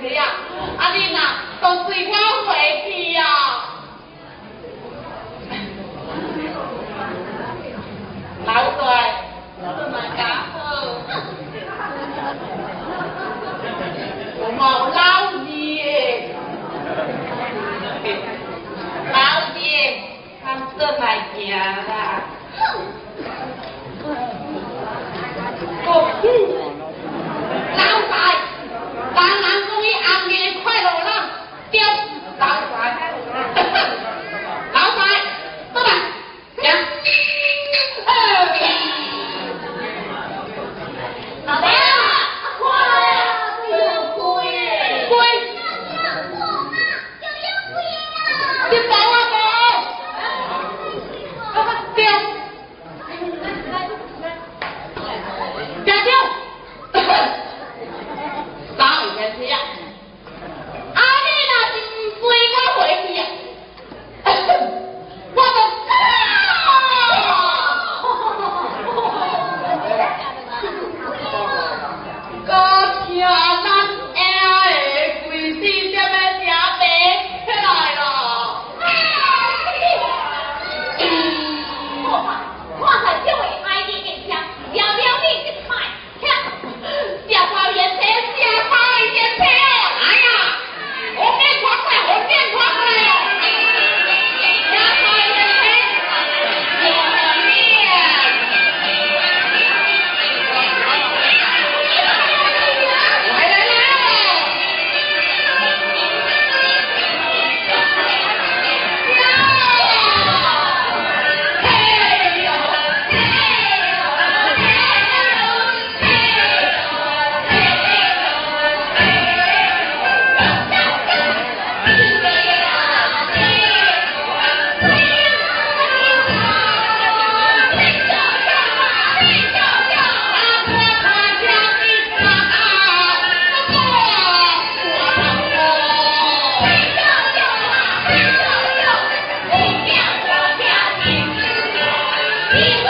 谁呀？阿丽娜，都水漂回去呀。Viva!